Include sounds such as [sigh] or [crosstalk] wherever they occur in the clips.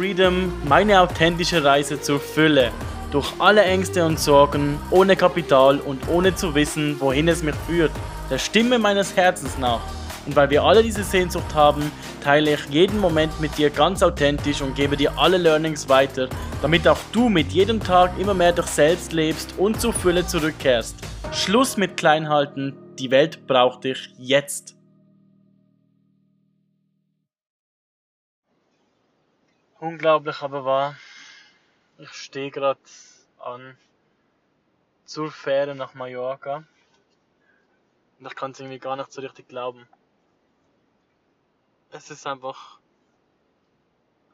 Freedom meine authentische Reise zur Fülle. Durch alle Ängste und Sorgen, ohne Kapital und ohne zu wissen, wohin es mich führt. Der Stimme meines Herzens nach. Und weil wir alle diese Sehnsucht haben, teile ich jeden Moment mit dir ganz authentisch und gebe dir alle Learnings weiter, damit auch du mit jedem Tag immer mehr dich selbst lebst und zur Fülle zurückkehrst. Schluss mit Kleinhalten, die Welt braucht dich jetzt. Unglaublich aber wahr. Ich stehe gerade an zur Fähre nach Mallorca. Und ich kann es irgendwie gar nicht so richtig glauben. Es ist einfach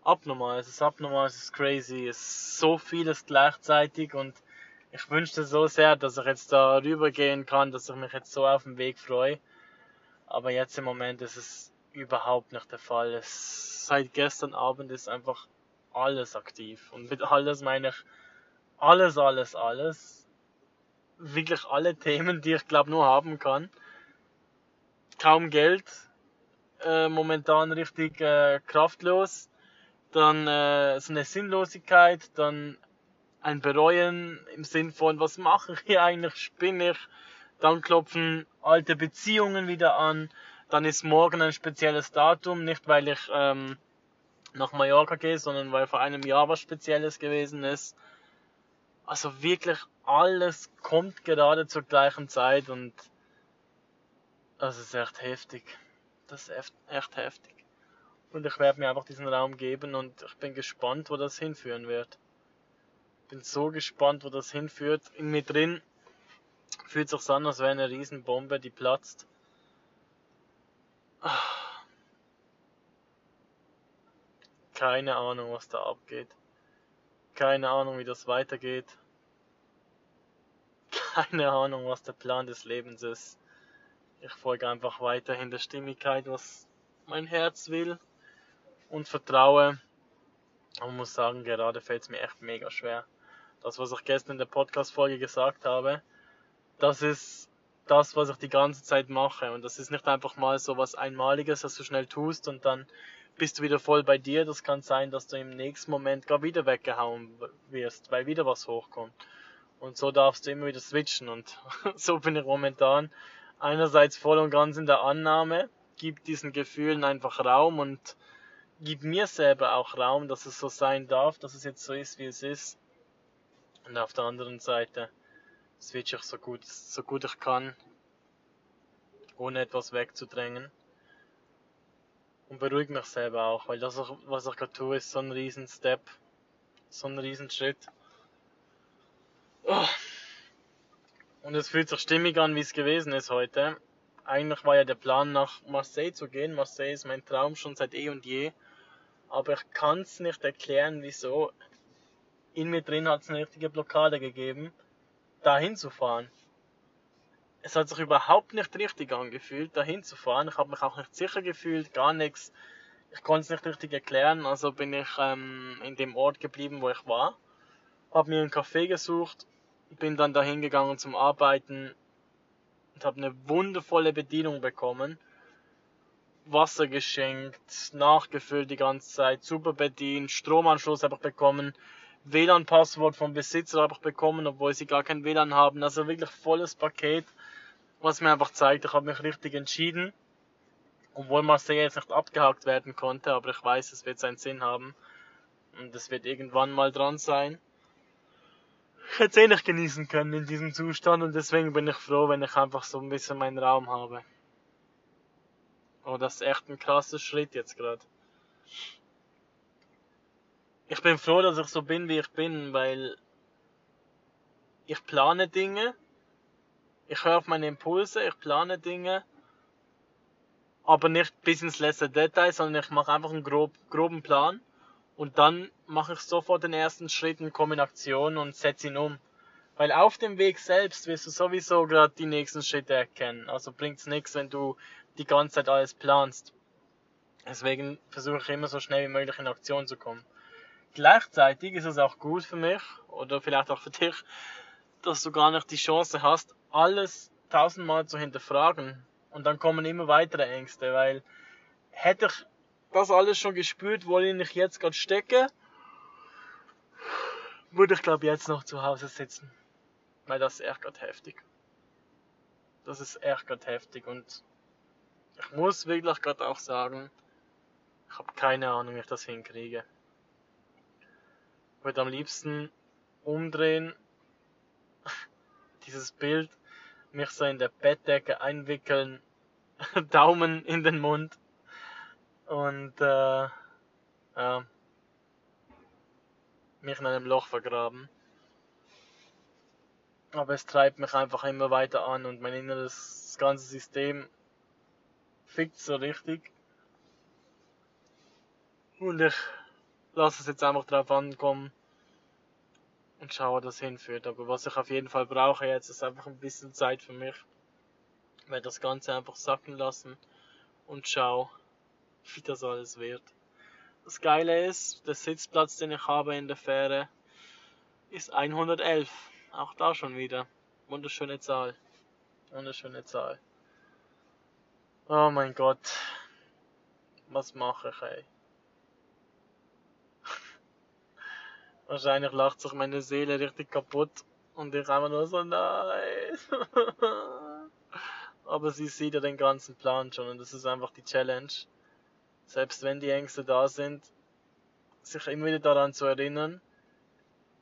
abnormal. Es ist abnormal, es ist crazy. Es ist so vieles gleichzeitig und ich wünschte so sehr, dass ich jetzt da rübergehen kann, dass ich mich jetzt so auf den Weg freue. Aber jetzt im Moment ist es überhaupt nicht der Fall. Es seit gestern Abend ist einfach alles aktiv. Und mit alles meine ich alles, alles, alles. Wirklich alle Themen, die ich glaube nur haben kann. Kaum Geld. Äh, momentan richtig äh, kraftlos. Dann äh, so eine Sinnlosigkeit. Dann ein Bereuen im Sinn von, was mache ich hier eigentlich? Spinne ich? Dann klopfen alte Beziehungen wieder an dann ist morgen ein spezielles Datum, nicht weil ich ähm, nach Mallorca gehe, sondern weil vor einem Jahr was Spezielles gewesen ist. Also wirklich alles kommt gerade zur gleichen Zeit und das ist echt heftig. Das ist echt, echt heftig. Und ich werde mir einfach diesen Raum geben und ich bin gespannt, wo das hinführen wird. Bin so gespannt, wo das hinführt. In mir drin fühlt sich an, als wäre eine Riesenbombe, die platzt. Keine Ahnung, was da abgeht. Keine Ahnung, wie das weitergeht. [laughs] Keine Ahnung, was der Plan des Lebens ist. Ich folge einfach weiterhin der Stimmigkeit, was mein Herz will und vertraue. Und muss sagen, gerade fällt es mir echt mega schwer. Das, was ich gestern in der Podcast-Folge gesagt habe, das ist das, was ich die ganze Zeit mache. Und das ist nicht einfach mal so was Einmaliges, das du schnell tust und dann bist du wieder voll bei dir. Das kann sein, dass du im nächsten Moment gar wieder weggehauen wirst, weil wieder was hochkommt. Und so darfst du immer wieder switchen. Und [laughs] so bin ich momentan einerseits voll und ganz in der Annahme, gib diesen Gefühlen einfach Raum und gib mir selber auch Raum, dass es so sein darf, dass es jetzt so ist, wie es ist. Und auf der anderen Seite switch ich so gut, so gut ich kann, ohne etwas wegzudrängen. Und beruhige mich selber auch, weil das, was ich gerade tue, ist so ein riesen Step, so ein riesen Schritt. Oh. Und es fühlt sich stimmig an, wie es gewesen ist heute. Eigentlich war ja der Plan, nach Marseille zu gehen. Marseille ist mein Traum schon seit eh und je. Aber ich kann es nicht erklären, wieso. In mir drin hat es eine richtige Blockade gegeben dahin zu fahren. Es hat sich überhaupt nicht richtig angefühlt, dahin zu fahren. Ich habe mich auch nicht sicher gefühlt, gar nichts. Ich konnte es nicht richtig erklären, also bin ich ähm, in dem Ort geblieben, wo ich war. Habe mir einen Café gesucht, bin dann dahin gegangen zum Arbeiten und habe eine wundervolle Bedienung bekommen. Wasser geschenkt, nachgefüllt die ganze Zeit, super bedient, Stromanschluss habe ich bekommen, WLAN-Passwort vom Besitzer ich bekommen, obwohl sie gar kein WLAN haben. Also wirklich volles Paket, was mir einfach zeigt, ich habe mich richtig entschieden. Obwohl Marseille jetzt nicht abgehakt werden konnte, aber ich weiß, es wird seinen Sinn haben. Und es wird irgendwann mal dran sein. Ich hätte es eh nicht genießen können in diesem Zustand und deswegen bin ich froh, wenn ich einfach so ein bisschen meinen Raum habe. Oh, das ist echt ein krasser Schritt jetzt gerade ich bin froh, dass ich so bin, wie ich bin, weil ich plane Dinge, ich höre auf meine Impulse, ich plane Dinge, aber nicht bis ins letzte Detail, sondern ich mache einfach einen grob, groben Plan und dann mache ich sofort den ersten Schritt und komme in Aktion und setze ihn um. Weil auf dem Weg selbst wirst du sowieso gerade die nächsten Schritte erkennen. Also bringt's nichts, wenn du die ganze Zeit alles planst. Deswegen versuche ich immer so schnell wie möglich in Aktion zu kommen. Gleichzeitig ist es auch gut für mich oder vielleicht auch für dich, dass du gar nicht die Chance hast, alles tausendmal zu hinterfragen. Und dann kommen immer weitere Ängste, weil hätte ich das alles schon gespürt, wo ich jetzt gerade stecke, würde ich glaube jetzt noch zu Hause sitzen. Weil das ist echt gerade heftig. Das ist echt gerade heftig und ich muss wirklich gerade auch sagen, ich habe keine Ahnung, wie ich das hinkriege. Würde am liebsten umdrehen, dieses Bild, mich so in der Bettdecke einwickeln, [laughs] Daumen in den Mund und äh, ja, mich in einem Loch vergraben. Aber es treibt mich einfach immer weiter an und mein inneres das ganze System fickt so richtig. Und ich lasse es jetzt einfach drauf ankommen und schaue, wo das hinführt. Aber was ich auf jeden Fall brauche jetzt, ist einfach ein bisschen Zeit für mich. Ich werde das Ganze einfach sacken lassen und schau, wie das alles wird. Das Geile ist, der Sitzplatz, den ich habe in der Fähre, ist 111. Auch da schon wieder. Wunderschöne Zahl. Wunderschöne Zahl. Oh mein Gott. Was mache ich, ey? Wahrscheinlich lacht sich meine Seele richtig kaputt und ich einfach nur so, nein. [laughs] Aber sie sieht ja den ganzen Plan schon und das ist einfach die Challenge. Selbst wenn die Ängste da sind, sich immer wieder daran zu erinnern,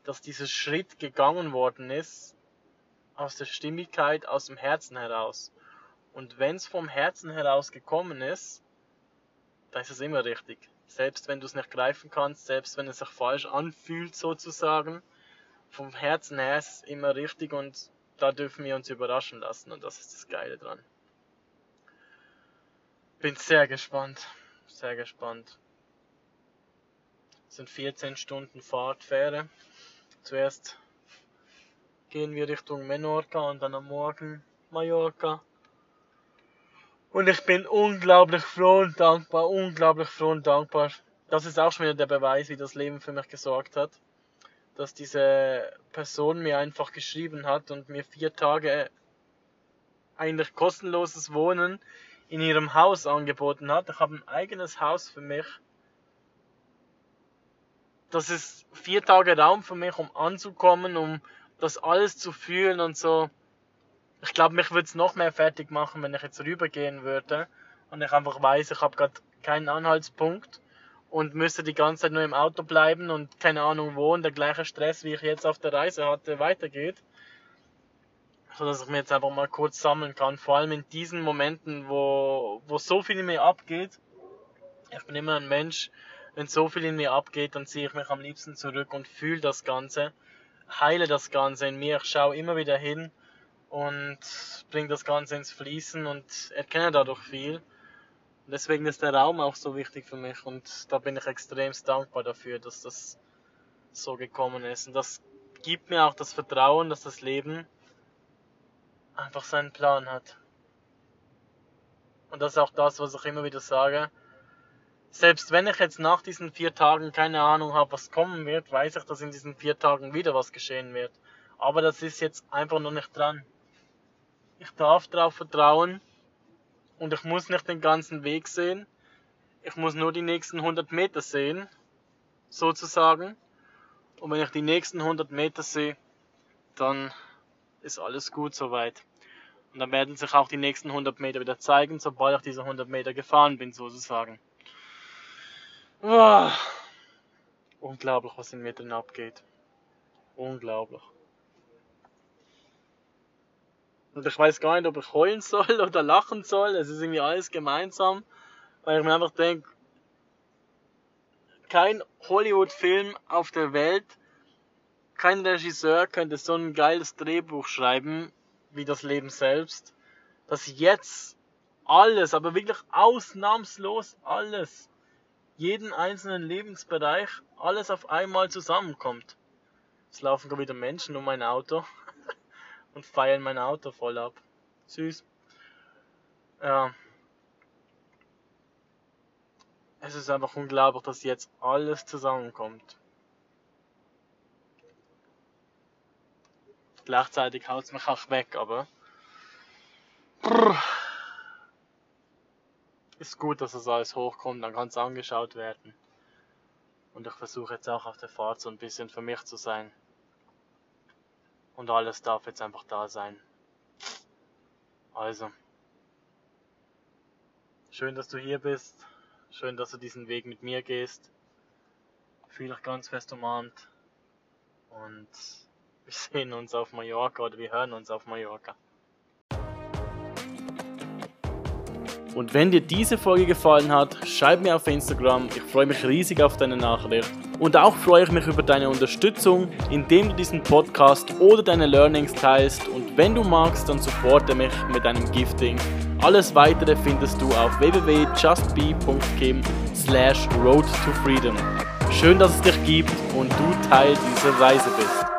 dass dieser Schritt gegangen worden ist, aus der Stimmigkeit, aus dem Herzen heraus. Und wenn es vom Herzen heraus gekommen ist, dann ist es immer richtig. Selbst wenn du es nicht greifen kannst, selbst wenn es sich falsch anfühlt sozusagen, vom Herzen her ist es immer richtig und da dürfen wir uns überraschen lassen und das ist das Geile dran. Bin sehr gespannt, sehr gespannt. Es sind 14 Stunden Fahrtfähre. Zuerst gehen wir Richtung Menorca und dann am Morgen Mallorca. Und ich bin unglaublich froh und dankbar, unglaublich froh und dankbar. Das ist auch schon wieder der Beweis, wie das Leben für mich gesorgt hat. Dass diese Person mir einfach geschrieben hat und mir vier Tage eigentlich kostenloses Wohnen in ihrem Haus angeboten hat. Ich habe ein eigenes Haus für mich. Das ist vier Tage Raum für mich, um anzukommen, um das alles zu fühlen und so ich glaube, mich würde es noch mehr fertig machen, wenn ich jetzt rübergehen würde und ich einfach weiß, ich habe gerade keinen Anhaltspunkt und müsste die ganze Zeit nur im Auto bleiben und keine Ahnung wo und der gleiche Stress, wie ich jetzt auf der Reise hatte, weitergeht. So dass ich mir jetzt einfach mal kurz sammeln kann, vor allem in diesen Momenten, wo, wo so viel in mir abgeht. Ich bin immer ein Mensch, wenn so viel in mir abgeht, dann ziehe ich mich am liebsten zurück und fühle das Ganze, heile das Ganze in mir, ich schaue immer wieder hin und bringt das Ganze ins Fließen und erkenne dadurch viel. Und deswegen ist der Raum auch so wichtig für mich und da bin ich extremst dankbar dafür, dass das so gekommen ist. Und das gibt mir auch das Vertrauen, dass das Leben einfach seinen Plan hat. Und das ist auch das, was ich immer wieder sage. Selbst wenn ich jetzt nach diesen vier Tagen keine Ahnung habe, was kommen wird, weiß ich, dass in diesen vier Tagen wieder was geschehen wird. Aber das ist jetzt einfach noch nicht dran. Ich darf darauf vertrauen und ich muss nicht den ganzen Weg sehen. Ich muss nur die nächsten 100 Meter sehen, sozusagen. Und wenn ich die nächsten 100 Meter sehe, dann ist alles gut soweit. Und dann werden sich auch die nächsten 100 Meter wieder zeigen, sobald ich diese 100 Meter gefahren bin, sozusagen. Oh. Unglaublich, was in mir drin abgeht. Unglaublich. Und ich weiß gar nicht, ob ich heulen soll oder lachen soll. Es ist irgendwie alles gemeinsam. Weil ich mir einfach denke, kein Hollywood-Film auf der Welt, kein Regisseur könnte so ein geiles Drehbuch schreiben, wie das Leben selbst, dass jetzt alles, aber wirklich ausnahmslos alles, jeden einzelnen Lebensbereich, alles auf einmal zusammenkommt. Es laufen gerade wieder Menschen um mein Auto und feiern mein Auto voll ab. Süß. Ja. Es ist einfach unglaublich, dass jetzt alles zusammenkommt. Gleichzeitig haut es mich auch weg, aber. ist gut, dass das alles hochkommt, dann kann es angeschaut werden. Und ich versuche jetzt auch auf der Fahrt so ein bisschen für mich zu sein. Und alles darf jetzt einfach da sein. Also. Schön, dass du hier bist. Schön, dass du diesen Weg mit mir gehst. Fühl dich ganz fest umarmt. Und wir sehen uns auf Mallorca oder wir hören uns auf Mallorca. Und wenn dir diese Folge gefallen hat, schreib mir auf Instagram. Ich freue mich riesig auf deine Nachricht. Und auch freue ich mich über deine Unterstützung, indem du diesen Podcast oder deine Learnings teilst. Und wenn du magst, dann supporte mich mit deinem Gifting. Alles weitere findest du auf www.justbe.kim slash road to freedom. Schön, dass es dich gibt und du Teil dieser Reise bist.